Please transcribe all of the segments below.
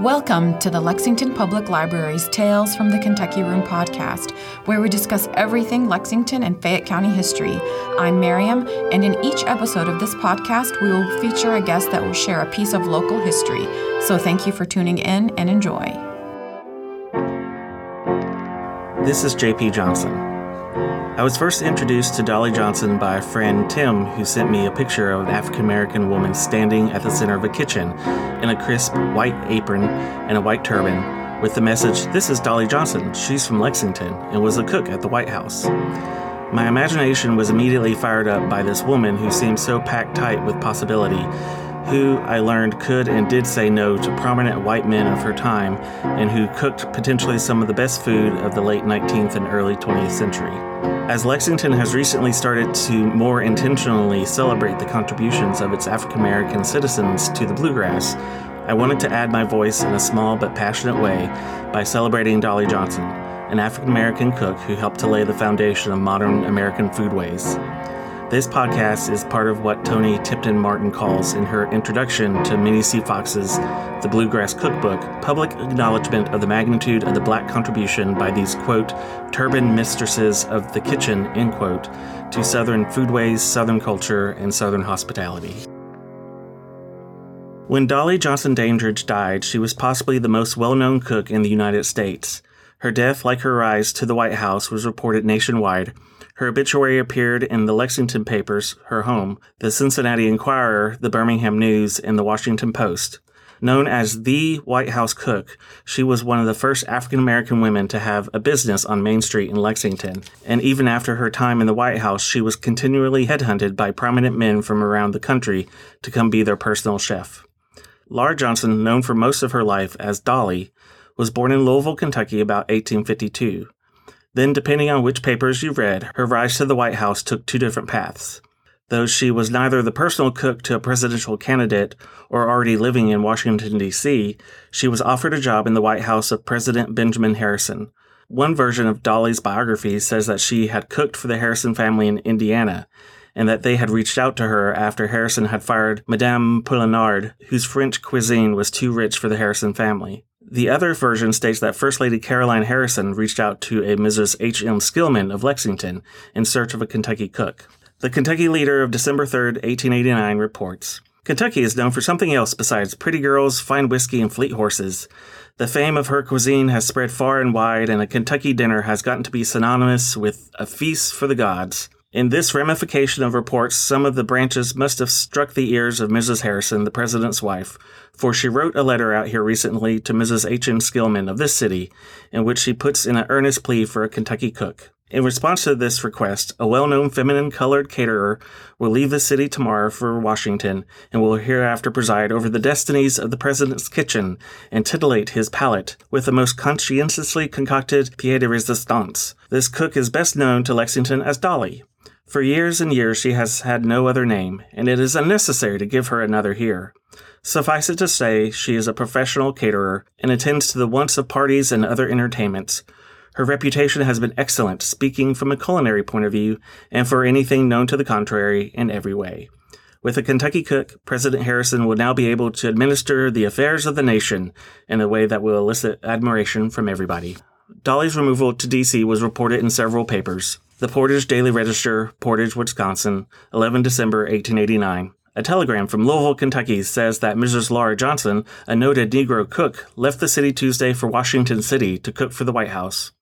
Welcome to the Lexington Public Library's Tales from the Kentucky Room podcast, where we discuss everything Lexington and Fayette County history. I'm Miriam, and in each episode of this podcast, we will feature a guest that will share a piece of local history. So thank you for tuning in and enjoy. This is JP Johnson. I was first introduced to Dolly Johnson by a friend, Tim, who sent me a picture of an African American woman standing at the center of a kitchen in a crisp white apron and a white turban with the message, This is Dolly Johnson. She's from Lexington and was a cook at the White House. My imagination was immediately fired up by this woman who seemed so packed tight with possibility who I learned could and did say no to prominent white men of her time, and who cooked potentially some of the best food of the late 19th and early 20th century. As Lexington has recently started to more intentionally celebrate the contributions of its African American citizens to the bluegrass, I wanted to add my voice in a small but passionate way by celebrating Dolly Johnson, an African American cook who helped to lay the foundation of modern American foodways. This podcast is part of what Toni Tipton Martin calls in her introduction to Minnie C. Fox's The Bluegrass Cookbook public acknowledgement of the magnitude of the black contribution by these, quote, turban mistresses of the kitchen, end quote, to Southern foodways, Southern culture, and Southern hospitality. When Dolly Johnson Dandridge died, she was possibly the most well known cook in the United States. Her death, like her rise to the White House, was reported nationwide her obituary appeared in the Lexington papers, her home, the Cincinnati Enquirer, the Birmingham News, and the Washington Post. Known as the White House cook, she was one of the first African American women to have a business on Main Street in Lexington. And even after her time in the White House, she was continually headhunted by prominent men from around the country to come be their personal chef. Laura Johnson, known for most of her life as Dolly, was born in Louisville, Kentucky about 1852. Then, depending on which papers you read, her rise to the White House took two different paths. Though she was neither the personal cook to a presidential candidate or already living in Washington, D.C., she was offered a job in the White House of President Benjamin Harrison. One version of Dolly's biography says that she had cooked for the Harrison family in Indiana, and that they had reached out to her after Harrison had fired Madame Poulinard, whose French cuisine was too rich for the Harrison family. The other version states that First Lady Caroline Harrison reached out to a Mrs. H. M. Skillman of Lexington in search of a Kentucky cook. The Kentucky Leader of December 3, 1889 reports Kentucky is known for something else besides pretty girls, fine whiskey, and fleet horses. The fame of her cuisine has spread far and wide, and a Kentucky dinner has gotten to be synonymous with a feast for the gods. In this ramification of reports, some of the branches must have struck the ears of Mrs. Harrison, the president's wife, for she wrote a letter out here recently to Mrs. H. M. Skillman of this city, in which she puts in an earnest plea for a Kentucky cook. In response to this request, a well known feminine colored caterer will leave the city tomorrow for Washington and will hereafter preside over the destinies of the president's kitchen and titillate his palate with the most conscientiously concocted pied de resistance. This cook is best known to Lexington as Dolly, for years and years she has had no other name, and it is unnecessary to give her another here. Suffice it to say, she is a professional caterer and attends to the wants of parties and other entertainments. Her reputation has been excellent, speaking from a culinary point of view, and for anything known to the contrary in every way. With a Kentucky cook, President Harrison will now be able to administer the affairs of the nation in a way that will elicit admiration from everybody. Dolly's removal to D.C. was reported in several papers. The Portage Daily Register, Portage, Wisconsin, 11 December 1889. A telegram from Louisville, Kentucky says that Mrs. Laura Johnson, a noted Negro cook, left the city Tuesday for Washington City to cook for the White House.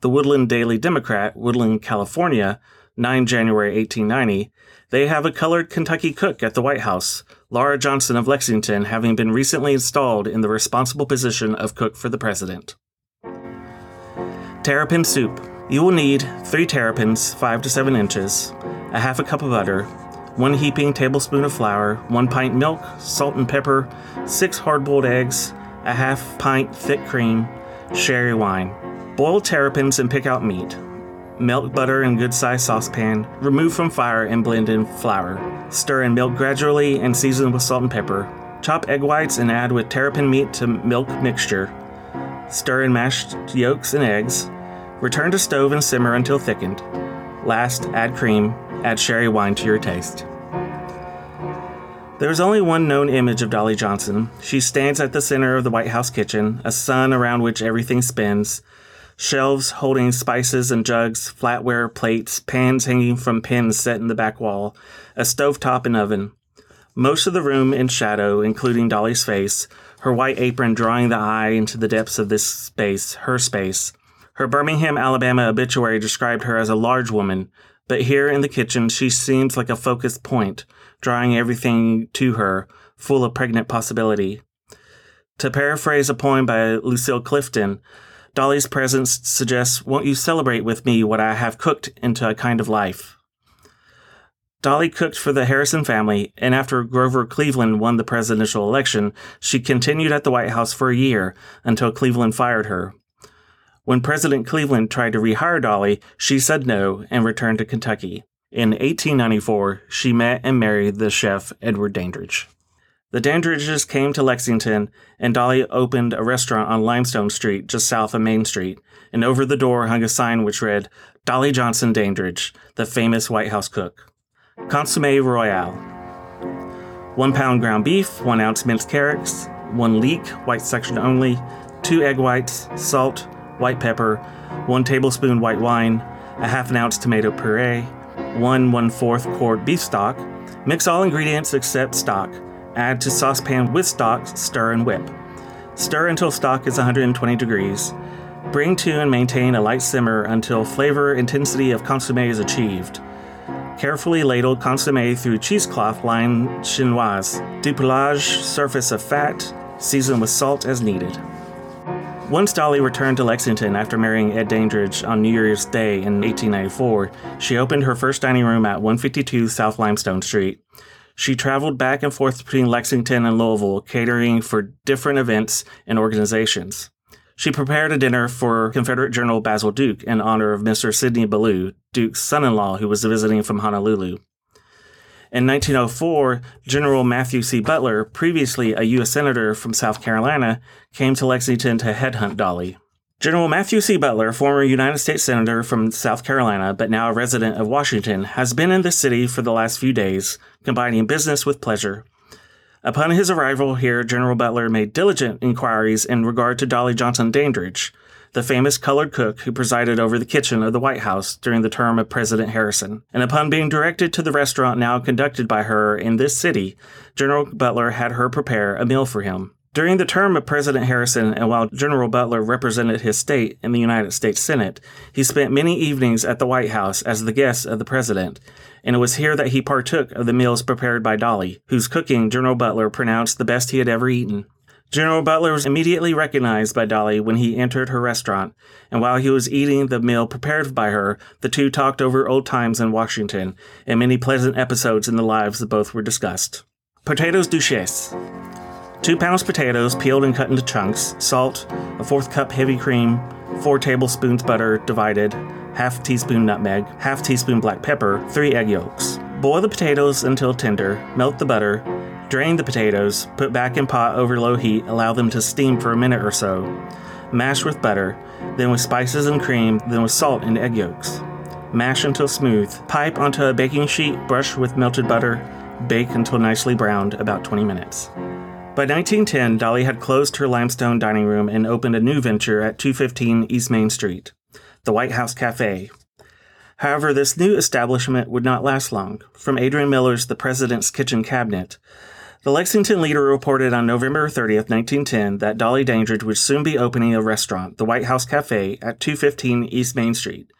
The Woodland Daily Democrat, Woodland, California, 9 January 1890, they have a colored Kentucky cook at the White House, Laura Johnson of Lexington having been recently installed in the responsible position of cook for the president. Terrapin soup. You will need three terrapins, 5 to 7 inches, a half a cup of butter, one heaping tablespoon of flour, one pint milk, salt and pepper, six hard boiled eggs, a half pint thick cream, sherry wine. Boil terrapins and pick out meat. Melt butter in good sized saucepan, remove from fire and blend in flour. Stir in milk gradually and season with salt and pepper. Chop egg whites and add with terrapin meat to milk mixture. Stir in mashed yolks and eggs. Return to stove and simmer until thickened. Last, add cream, add sherry wine to your taste. There's only one known image of Dolly Johnson. She stands at the center of the White House kitchen, a sun around which everything spins. Shelves holding spices and jugs, flatware, plates, pans hanging from pins set in the back wall, a stovetop and oven. Most of the room in shadow, including Dolly's face, her white apron drawing the eye into the depths of this space, her space. Her Birmingham, Alabama obituary described her as a large woman, but here in the kitchen she seems like a focused point, drawing everything to her, full of pregnant possibility. To paraphrase a poem by Lucille Clifton, Dolly's presence suggests, Won't you celebrate with me what I have cooked into a kind of life? Dolly cooked for the Harrison family, and after Grover Cleveland won the presidential election, she continued at the White House for a year until Cleveland fired her. When President Cleveland tried to rehire Dolly, she said no and returned to Kentucky. In 1894, she met and married the chef Edward Dandridge. The Dandridges came to Lexington, and Dolly opened a restaurant on Limestone Street, just south of Main Street, and over the door hung a sign which read, Dolly Johnson Dandridge, the famous White House cook. Consomme Royale. One pound ground beef, one ounce minced carrots, one leek, white section only, two egg whites, salt, white pepper, one tablespoon white wine, a half an ounce tomato puree, one one fourth quart beef stock. Mix all ingredients except stock. Add to saucepan with stock, stir and whip. Stir until stock is 120 degrees. Bring to and maintain a light simmer until flavor intensity of consomme is achieved. Carefully ladle consomme through cheesecloth lined chinois. Depouillage surface of fat, season with salt as needed. Once Dolly returned to Lexington after marrying Ed Dandridge on New Year's Day in 1894, she opened her first dining room at 152 South Limestone Street. She traveled back and forth between Lexington and Louisville, catering for different events and organizations. She prepared a dinner for Confederate General Basil Duke in honor of Mr. Sidney Ballou, Duke's son in law, who was visiting from Honolulu. In 1904, General Matthew C. Butler, previously a U.S. Senator from South Carolina, came to Lexington to headhunt Dolly. General Matthew C. Butler, former United States Senator from South Carolina but now a resident of Washington, has been in the city for the last few days, combining business with pleasure. Upon his arrival here, General Butler made diligent inquiries in regard to Dolly Johnson Dandridge, the famous colored cook who presided over the kitchen of the White House during the term of President Harrison. And upon being directed to the restaurant now conducted by her in this city, General Butler had her prepare a meal for him. During the term of President Harrison, and while General Butler represented his state in the United States Senate, he spent many evenings at the White House as the guest of the president, and it was here that he partook of the meals prepared by Dolly, whose cooking General Butler pronounced the best he had ever eaten. General Butler was immediately recognized by Dolly when he entered her restaurant, and while he was eating the meal prepared by her, the two talked over old times in Washington, and many pleasant episodes in the lives of both were discussed. Potatoes Duchesse. Two pounds potatoes peeled and cut into chunks, salt, a fourth cup heavy cream, four tablespoons butter divided, half teaspoon nutmeg, half teaspoon black pepper, three egg yolks. Boil the potatoes until tender, melt the butter, drain the potatoes, put back in pot over low heat, allow them to steam for a minute or so. Mash with butter, then with spices and cream, then with salt and egg yolks. Mash until smooth. Pipe onto a baking sheet, brush with melted butter, bake until nicely browned, about 20 minutes. By 1910, Dolly had closed her limestone dining room and opened a new venture at 215 East Main Street the White House Cafe. However, this new establishment would not last long. From Adrian Miller's The President's Kitchen Cabinet, the Lexington Leader reported on November 30th, 1910, that Dolly Dandridge would soon be opening a restaurant, the White House Cafe, at 215 East Main Street.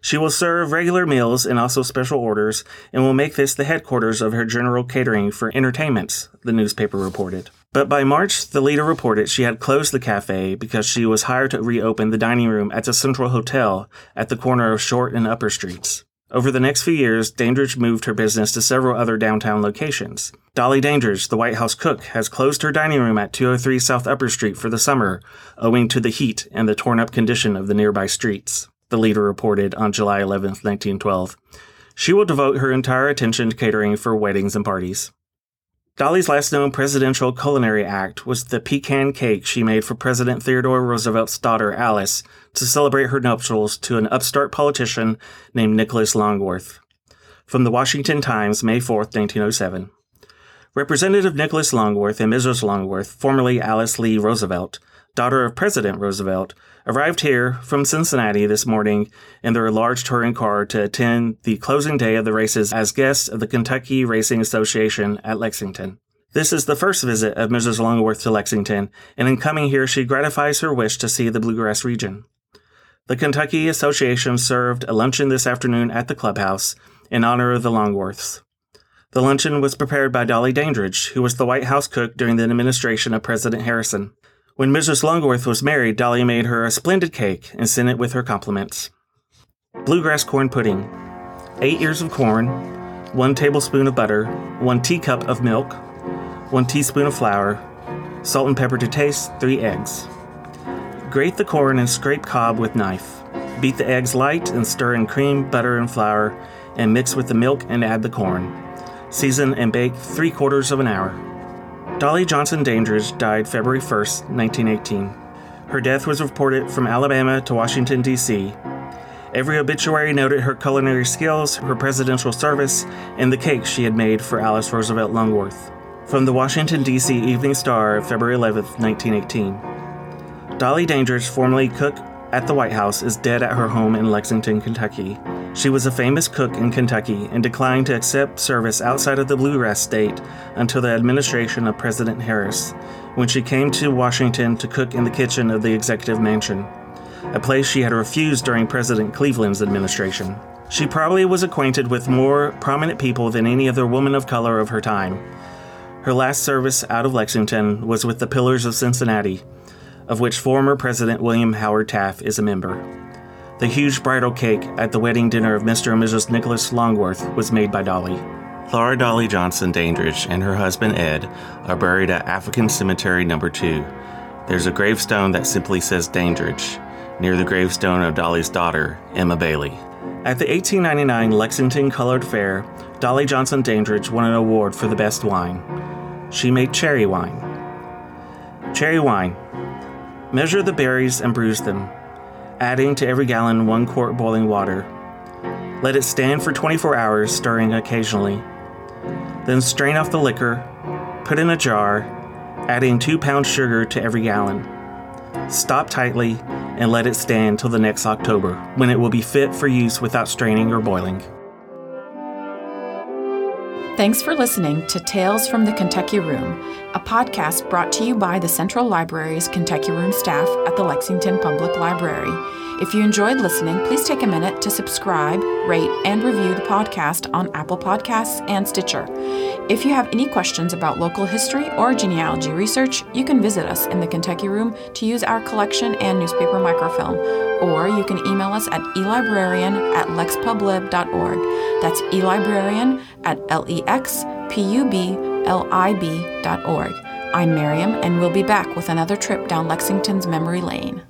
She will serve regular meals and also special orders, and will make this the headquarters of her general catering for entertainments, the newspaper reported. But by March, the leader reported she had closed the cafe because she was hired to reopen the dining room at the Central Hotel at the corner of Short and Upper Streets. Over the next few years, Dandridge moved her business to several other downtown locations. Dolly Dandridge, the White House cook, has closed her dining room at 203 South Upper Street for the summer, owing to the heat and the torn up condition of the nearby streets, the leader reported on July 11, 1912. She will devote her entire attention to catering for weddings and parties. Dolly's last known presidential culinary act was the pecan cake she made for President Theodore Roosevelt's daughter, Alice, to celebrate her nuptials to an upstart politician named Nicholas Longworth. From the Washington Times, May 4, 1907. Representative Nicholas Longworth and Mrs. Longworth, formerly Alice Lee Roosevelt, daughter of President Roosevelt, arrived here from Cincinnati this morning in their large touring car to attend the closing day of the races as guests of the Kentucky Racing Association at Lexington. This is the first visit of Mrs. Longworth to Lexington, and in coming here, she gratifies her wish to see the Bluegrass region. The Kentucky Association served a luncheon this afternoon at the clubhouse in honor of the Longworths. The luncheon was prepared by Dolly Dandridge, who was the White House cook during the administration of President Harrison. When Mrs. Longworth was married, Dolly made her a splendid cake and sent it with her compliments. Bluegrass corn pudding. Eight ears of corn, one tablespoon of butter, one teacup of milk, one teaspoon of flour, salt and pepper to taste, three eggs. Grate the corn and scrape cob with knife. Beat the eggs light and stir in cream, butter, and flour, and mix with the milk and add the corn. Season and bake three quarters of an hour. Dolly Johnson Dandridge died February 1, 1918. Her death was reported from Alabama to Washington, D.C. Every obituary noted her culinary skills, her presidential service, and the cake she had made for Alice Roosevelt Longworth. From the Washington, D.C. Evening Star, February 11, 1918. Dolly Dandridge, formerly cook at the White House, is dead at her home in Lexington, Kentucky. She was a famous cook in Kentucky and declined to accept service outside of the Bluegrass State until the administration of President Harris, when she came to Washington to cook in the kitchen of the Executive Mansion, a place she had refused during President Cleveland's administration. She probably was acquainted with more prominent people than any other woman of color of her time. Her last service out of Lexington was with the Pillars of Cincinnati, of which former President William Howard Taft is a member. The huge bridal cake at the wedding dinner of Mr. and Mrs. Nicholas Longworth was made by Dolly. Laura Dolly Johnson Dandridge and her husband Ed are buried at African Cemetery Number 2. There's a gravestone that simply says Dandridge, near the gravestone of Dolly's daughter, Emma Bailey. At the 1899 Lexington Colored Fair, Dolly Johnson Dandridge won an award for the best wine. She made cherry wine. Cherry wine. Measure the berries and bruise them adding to every gallon one quart boiling water. Let it stand for 24 hours, stirring occasionally. Then strain off the liquor, put in a jar, adding 2 pounds sugar to every gallon. Stop tightly and let it stand till the next October, when it will be fit for use without straining or boiling. Thanks for listening to Tales from the Kentucky Room, a podcast brought to you by the Central Library's Kentucky Room staff at the Lexington Public Library. If you enjoyed listening, please take a minute to subscribe, rate, and review the podcast on Apple Podcasts and Stitcher. If you have any questions about local history or genealogy research, you can visit us in the Kentucky Room to use our collection and newspaper microfilm, or you can email us at elibrarian at lexpublib.org. That's elibrarian at lexpublib.org. I'm Miriam, and we'll be back with another trip down Lexington's memory lane.